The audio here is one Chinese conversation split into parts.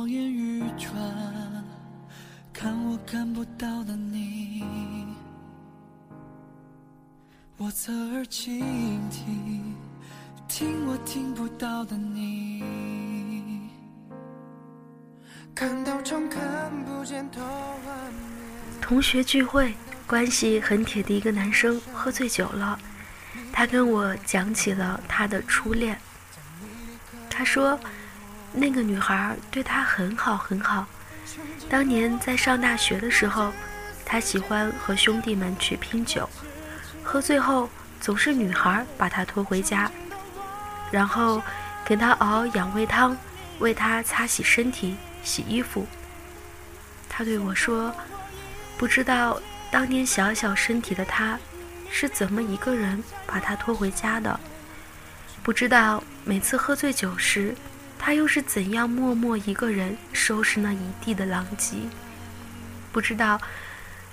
望眼欲穿，看我看不到的你，我侧耳倾听，听我听不到的你。看到终看不见头。同学聚会，关系很铁的一个男生喝醉酒了，他跟我讲起了他的初恋。他说，那个女孩对他很好很好。当年在上大学的时候，他喜欢和兄弟们去拼酒，喝醉后总是女孩把他拖回家，然后给他熬养胃汤，为他擦洗身体、洗衣服。他对我说。不知道当年小小身体的他，是怎么一个人把他拖回家的？不知道每次喝醉酒时，他又是怎样默默一个人收拾那一地的狼藉？不知道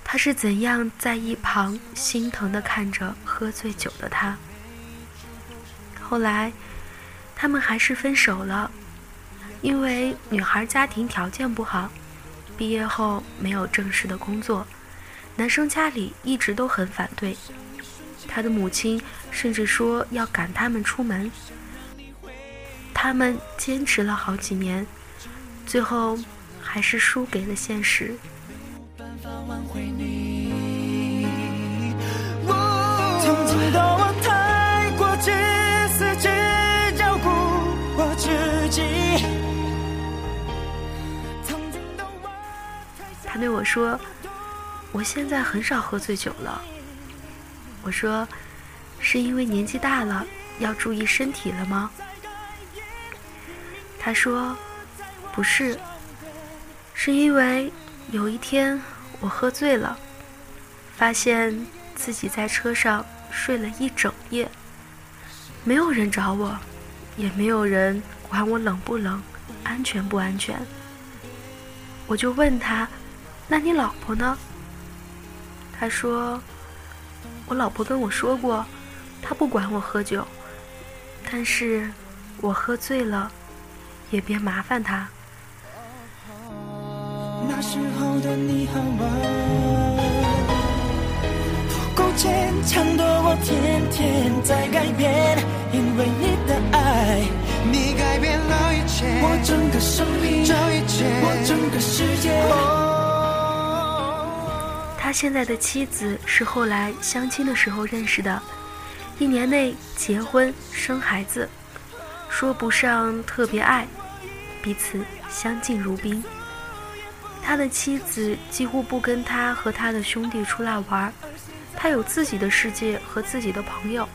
他是怎样在一旁心疼地看着喝醉酒的他。后来，他们还是分手了，因为女孩家庭条件不好。毕业后没有正式的工作，男生家里一直都很反对，他的母亲甚至说要赶他们出门。他们坚持了好几年，最后还是输给了现实。他对我说：“我现在很少喝醉酒了。”我说：“是因为年纪大了，要注意身体了吗？”他说：“不是，是因为有一天我喝醉了，发现自己在车上睡了一整夜，没有人找我，也没有人管我冷不冷、安全不安全。”我就问他。那你老婆呢？他说：“我老婆跟我说过，她不管我喝酒，但是我喝醉了，也别麻烦他。”那时候的你好吗？不够坚强的我天天在改变，因为你的爱，你改变了一切，我整个生命，这一切，我整个世界。他现在的妻子是后来相亲的时候认识的，一年内结婚生孩子，说不上特别爱，彼此相敬如宾。他的妻子几乎不跟他和他的兄弟出来玩，他有自己的世界和自己的朋友。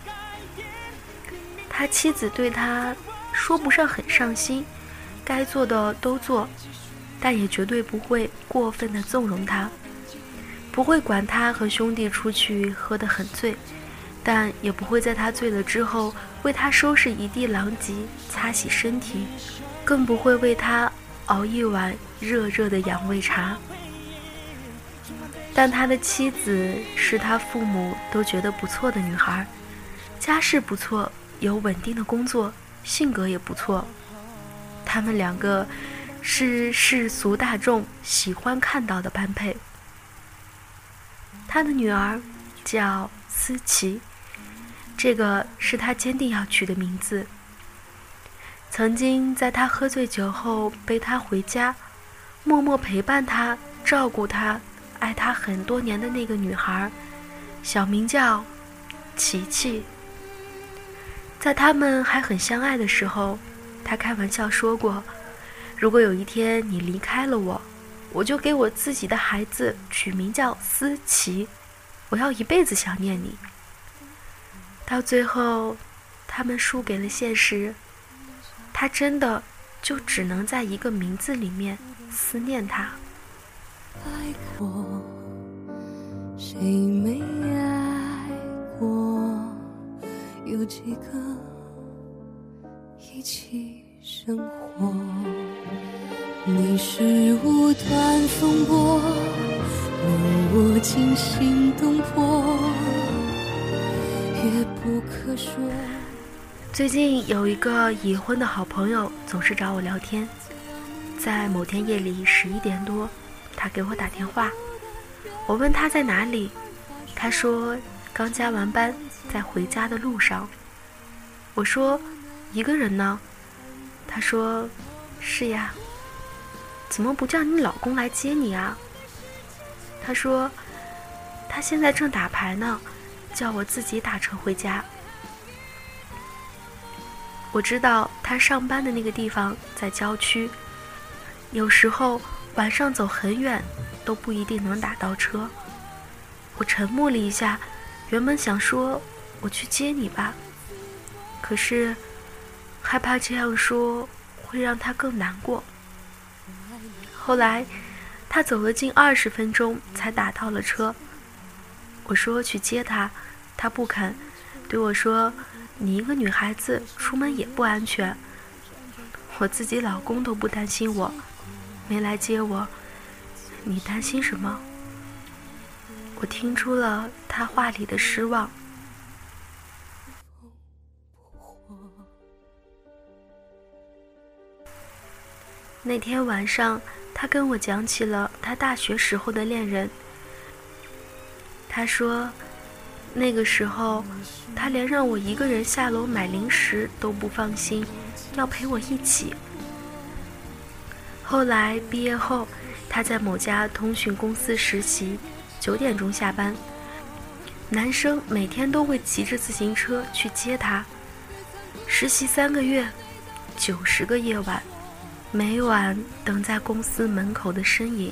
他妻子对他说不上很上心，该做的都做，但也绝对不会过分的纵容他。不会管他和兄弟出去喝得很醉，但也不会在他醉了之后为他收拾一地狼藉、擦洗身体，更不会为他熬一碗热热的养胃茶。但他的妻子是他父母都觉得不错的女孩，家世不错，有稳定的工作，性格也不错。他们两个是世俗大众喜欢看到的般配。他的女儿叫思琪，这个是他坚定要取的名字。曾经在他喝醉酒后背他回家，默默陪伴他、照顾他、爱他很多年的那个女孩，小名叫琪琪。在他们还很相爱的时候，他开玩笑说过：“如果有一天你离开了我。”我就给我自己的孩子取名叫思琪，我要一辈子想念你。到最后，他们输给了现实，他真的就只能在一个名字里面思念他。爱过，谁没爱过？有几个一起生活？你是无端风波，我惊心动魄，也不可说。最近有一个已婚的好朋友总是找我聊天，在某天夜里十一点多，他给我打电话，我问他在哪里，他说刚加完班，在回家的路上。我说一个人呢？他说是呀。怎么不叫你老公来接你啊？他说他现在正打牌呢，叫我自己打车回家。我知道他上班的那个地方在郊区，有时候晚上走很远都不一定能打到车。我沉默了一下，原本想说我去接你吧，可是害怕这样说会让他更难过。后来他走了近二十分钟才打到了车。我说去接他，他不肯，对我说。你一个女孩子出门也不安全，我自己老公都不担心我，没来接我，你担心什么？我听出了他话里的失望。那天晚上，他跟我讲起了他大学时候的恋人，他说。那个时候，他连让我一个人下楼买零食都不放心，要陪我一起。后来毕业后，他在某家通讯公司实习，九点钟下班，男生每天都会骑着自行车去接他。实习三个月，九十个夜晚，每晚等在公司门口的身影。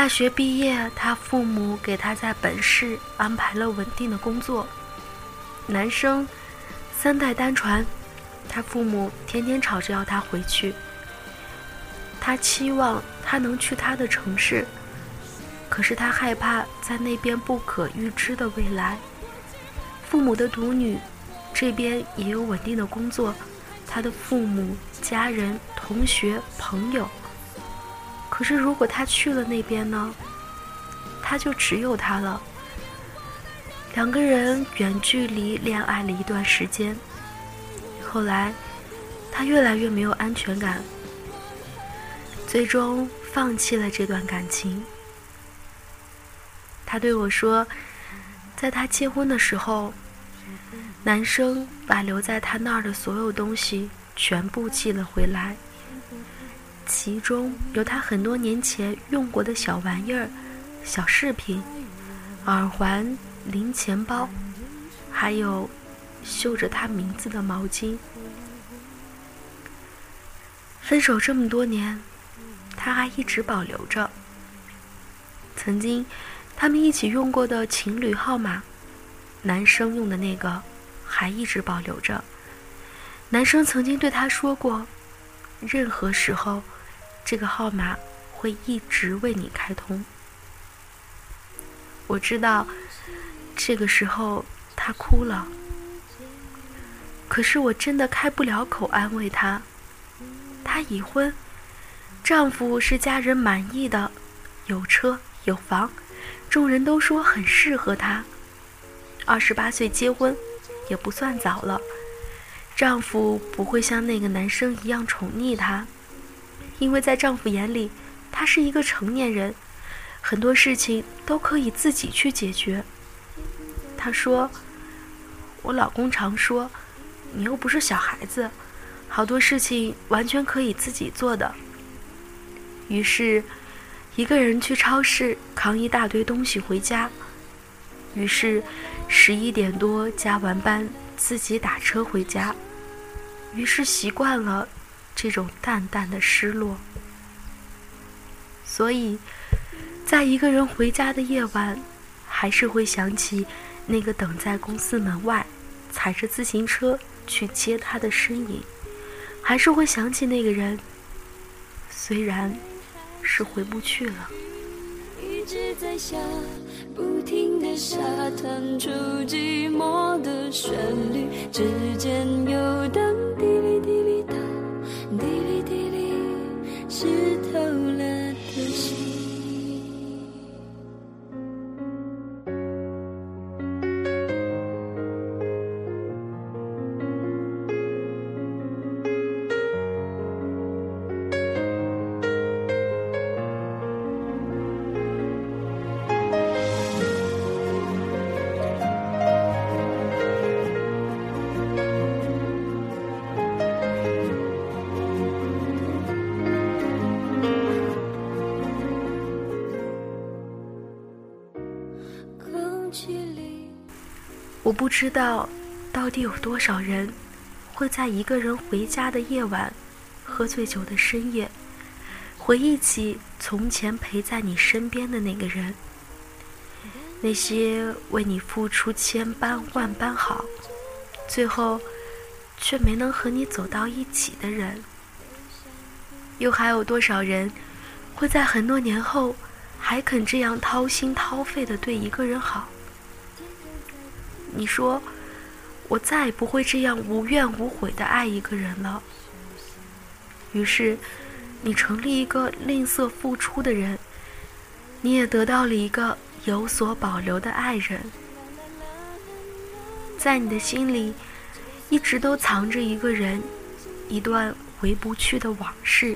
大学毕业，他父母给他在本市安排了稳定的工作。男生三代单传，他父母天天吵着要他回去。他期望他能去他的城市，可是他害怕在那边不可预知的未来。父母的独女，这边也有稳定的工作，他的父母、家人、同学、朋友。可是，如果他去了那边呢？他就只有他了。两个人远距离恋爱了一段时间，后来他越来越没有安全感，最终放弃了这段感情。他对我说，在他结婚的时候，男生把留在他那儿的所有东西全部寄了回来。其中有他很多年前用过的小玩意儿、小饰品、耳环、零钱包，还有绣着他名字的毛巾。分手这么多年，他还一直保留着。曾经他们一起用过的情侣号码，男生用的那个还一直保留着。男生曾经对他说过，任何时候。这个号码会一直为你开通。我知道，这个时候她哭了，可是我真的开不了口安慰她。她已婚，丈夫是家人满意的，有车有房，众人都说很适合她。二十八岁结婚，也不算早了。丈夫不会像那个男生一样宠溺她。因为在丈夫眼里，她是一个成年人，很多事情都可以自己去解决。他说：“我老公常说，你又不是小孩子，好多事情完全可以自己做的。”于是，一个人去超市扛一大堆东西回家。于是，十一点多加完班，自己打车回家。于是习惯了。这种淡淡的失落，所以，在一个人回家的夜晚，还是会想起那个等在公司门外，踩着自行车去接他的身影，还是会想起那个人。虽然是回不去了。一直在下，不停的沙弹出寂寞的旋律，指尖游荡，滴滴，滴滴 Dile 我不知道，到底有多少人会在一个人回家的夜晚，喝醉酒的深夜，回忆起从前陪在你身边的那个人，那些为你付出千般万般好，最后却没能和你走到一起的人。又还有多少人会在很多年后，还肯这样掏心掏肺的对一个人好？你说，我再也不会这样无怨无悔的爱一个人了。于是，你成了一个吝啬付出的人，你也得到了一个有所保留的爱人。在你的心里，一直都藏着一个人，一段回不去的往事。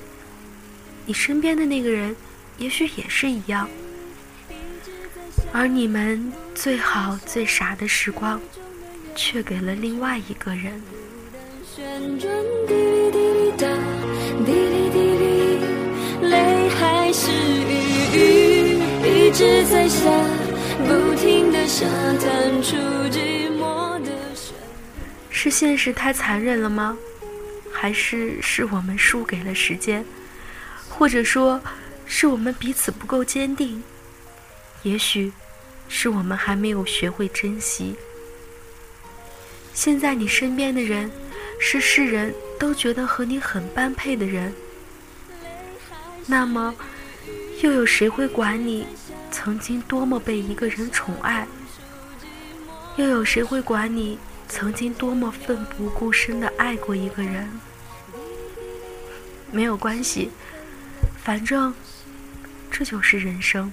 你身边的那个人，也许也是一样。而你们最好最傻的时光，却给了另外一个人。旋转，滴哩滴哩答，滴哩滴哩，泪还是雨，雨一直在下，不停的沙弹出寂寞的。是现实太残忍了吗？还是是我们输给了时间？或者说，是我们彼此不够坚定？也许，是我们还没有学会珍惜。现在你身边的人，是世人都觉得和你很般配的人。那么，又有谁会管你曾经多么被一个人宠爱？又有谁会管你曾经多么奋不顾身的爱过一个人？没有关系。反正，这就是人生。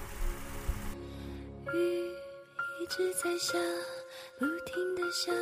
在下，不停的下。